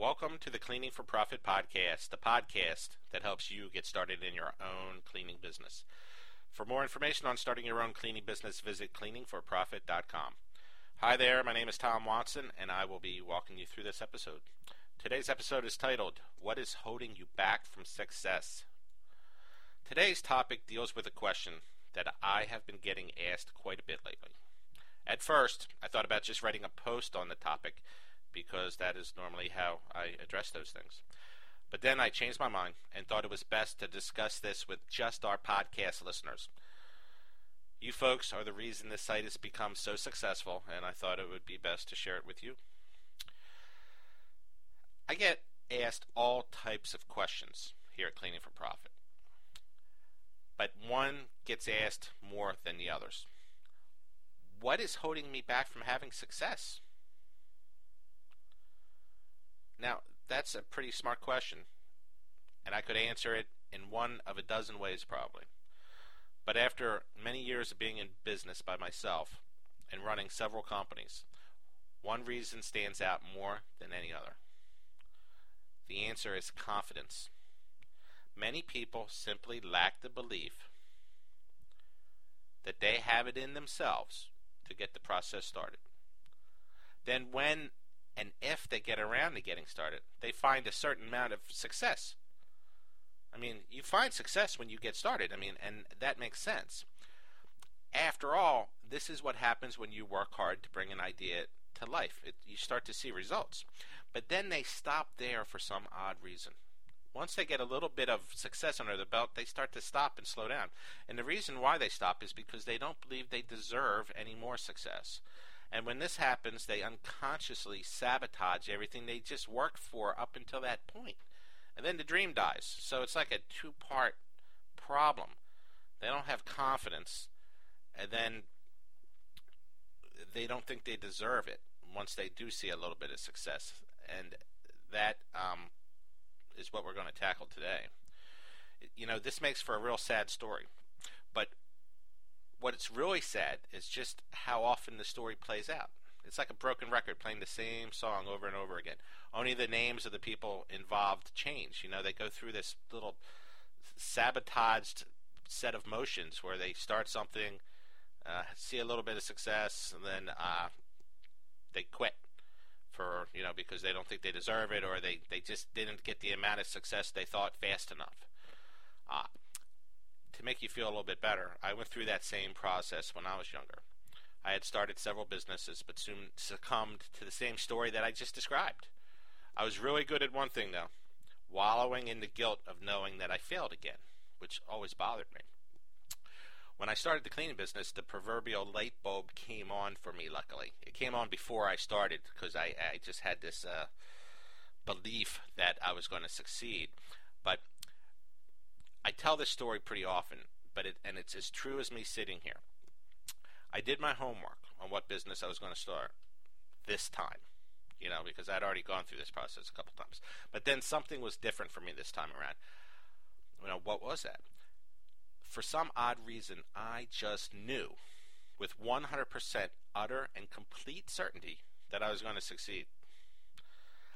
Welcome to the Cleaning for Profit podcast, the podcast that helps you get started in your own cleaning business. For more information on starting your own cleaning business, visit cleaningforprofit.com. Hi there, my name is Tom Watson, and I will be walking you through this episode. Today's episode is titled, What is Holding You Back from Success? Today's topic deals with a question that I have been getting asked quite a bit lately. At first, I thought about just writing a post on the topic because that is normally how I address those things. But then I changed my mind and thought it was best to discuss this with just our podcast listeners. You folks are the reason this site has become so successful, and I thought it would be best to share it with you. I get asked all types of questions here at Cleaning for Profit, but one gets asked more than the others. What is holding me back from having success? Now, that's a pretty smart question, and I could answer it in one of a dozen ways probably. But after many years of being in business by myself and running several companies, one reason stands out more than any other. The answer is confidence. Many people simply lack the belief that they have it in themselves to get the process started. Then, when and if they get around to getting started, they find a certain amount of success. I mean, you find success when you get started. I mean, and that makes sense. After all, this is what happens when you work hard to bring an idea to life. It, you start to see results. But then they stop there for some odd reason. Once they get a little bit of success under the belt, they start to stop and slow down. And the reason why they stop is because they don't believe they deserve any more success. And when this happens, they unconsciously sabotage everything they just worked for up until that point. And then the dream dies. So it's like a two part problem. They don't have confidence, and then they don't think they deserve it once they do see a little bit of success. And that um, is what we're going to tackle today. You know, this makes for a real sad story. But it's really sad is just how often the story plays out. It's like a broken record playing the same song over and over again. Only the names of the people involved change. You know, they go through this little sabotaged set of motions where they start something, uh, see a little bit of success, and then uh, they quit for you know because they don't think they deserve it or they they just didn't get the amount of success they thought fast enough. Uh, to make you feel a little bit better, I went through that same process when I was younger. I had started several businesses, but soon succumbed to the same story that I just described. I was really good at one thing, though wallowing in the guilt of knowing that I failed again, which always bothered me. When I started the cleaning business, the proverbial light bulb came on for me, luckily. It came on before I started because I, I just had this uh, belief that I was going to succeed. But I tell this story pretty often, but it, and it's as true as me sitting here. I did my homework on what business I was going to start this time, you know, because I'd already gone through this process a couple times. But then something was different for me this time around. You know, what was that? For some odd reason, I just knew with 100% utter and complete certainty that I was going to succeed.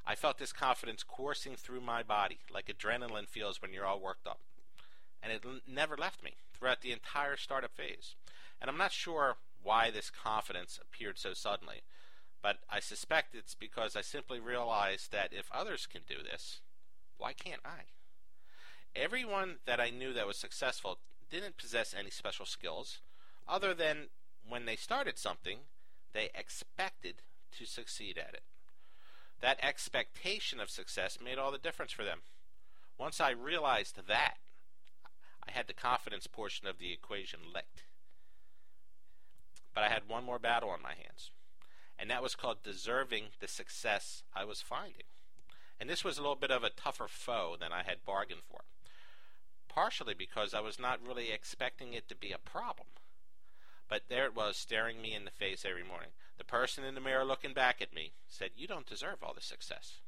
I felt this confidence coursing through my body like adrenaline feels when you're all worked up and it l- never left me throughout the entire startup phase. And I'm not sure why this confidence appeared so suddenly, but I suspect it's because I simply realized that if others can do this, why can't I? Everyone that I knew that was successful didn't possess any special skills, other than when they started something, they expected to succeed at it. That expectation of success made all the difference for them. Once I realized that, I had the confidence portion of the equation licked. But I had one more battle on my hands, and that was called deserving the success I was finding. And this was a little bit of a tougher foe than I had bargained for, partially because I was not really expecting it to be a problem. But there it was, staring me in the face every morning. The person in the mirror looking back at me said, You don't deserve all the success.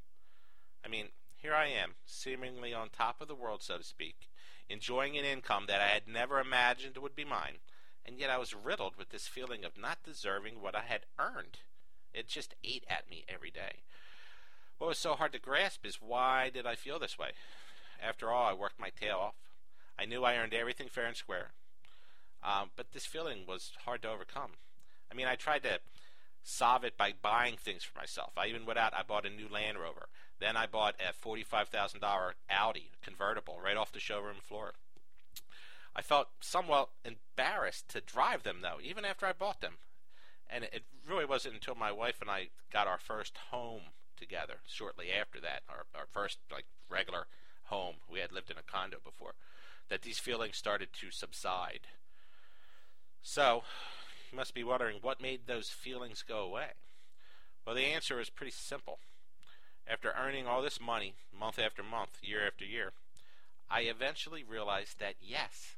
I mean, here I am, seemingly on top of the world, so to speak, enjoying an income that I had never imagined would be mine, and yet I was riddled with this feeling of not deserving what I had earned. It just ate at me every day. What was so hard to grasp is why did I feel this way? After all, I worked my tail off. I knew I earned everything fair and square. Um, but this feeling was hard to overcome. I mean, I tried to solve it by buying things for myself. I even went out, I bought a new Land Rover. Then I bought a $45,000 Audi convertible right off the showroom floor. I felt somewhat embarrassed to drive them, though, even after I bought them. And it really wasn't until my wife and I got our first home together shortly after that, our, our first like regular home. We had lived in a condo before, that these feelings started to subside. So, must be wondering what made those feelings go away. Well, the answer is pretty simple. After earning all this money month after month, year after year, I eventually realized that yes,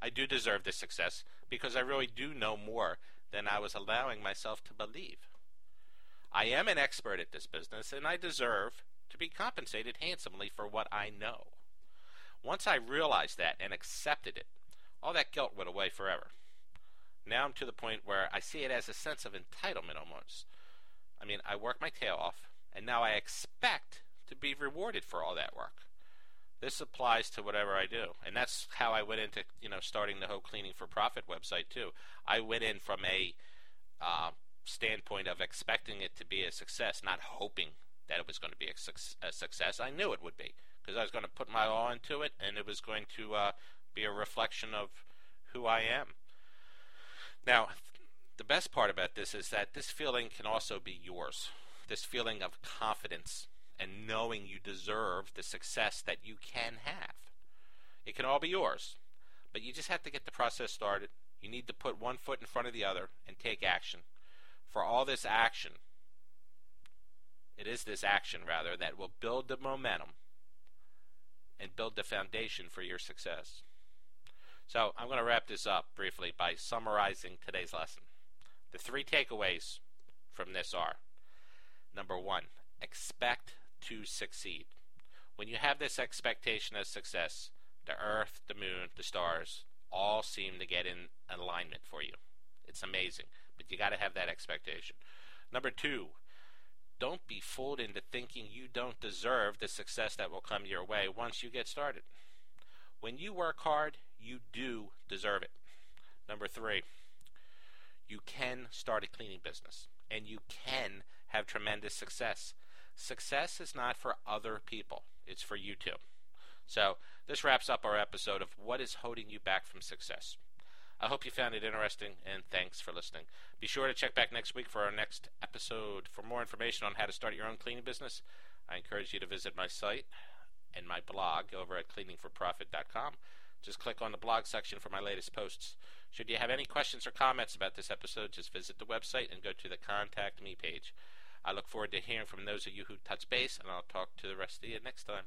I do deserve this success because I really do know more than I was allowing myself to believe. I am an expert at this business and I deserve to be compensated handsomely for what I know. Once I realized that and accepted it, all that guilt went away forever. Now I'm to the point where I see it as a sense of entitlement almost. I mean, I work my tail off, and now I expect to be rewarded for all that work. This applies to whatever I do, and that's how I went into you know starting the whole cleaning for profit website too. I went in from a uh, standpoint of expecting it to be a success, not hoping that it was going to be a, su- a success. I knew it would be because I was going to put my all into it, and it was going to uh, be a reflection of who I am. Now, the best part about this is that this feeling can also be yours. This feeling of confidence and knowing you deserve the success that you can have. It can all be yours, but you just have to get the process started. You need to put one foot in front of the other and take action. For all this action, it is this action, rather, that will build the momentum and build the foundation for your success. So I'm going to wrap this up briefly by summarizing today's lesson. The three takeaways from this are number one, expect to succeed. When you have this expectation of success, the earth, the moon, the stars all seem to get in alignment for you. It's amazing, but you got to have that expectation. Number two, don't be fooled into thinking you don't deserve the success that will come your way once you get started. When you work hard, you do deserve it. Number three, you can start a cleaning business and you can have tremendous success. Success is not for other people, it's for you too. So, this wraps up our episode of What is Holding You Back from Success. I hope you found it interesting, and thanks for listening. Be sure to check back next week for our next episode. For more information on how to start your own cleaning business, I encourage you to visit my site and my blog over at cleaningforprofit.com. Just click on the blog section for my latest posts. Should you have any questions or comments about this episode, just visit the website and go to the Contact Me page. I look forward to hearing from those of you who touch base, and I'll talk to the rest of you next time.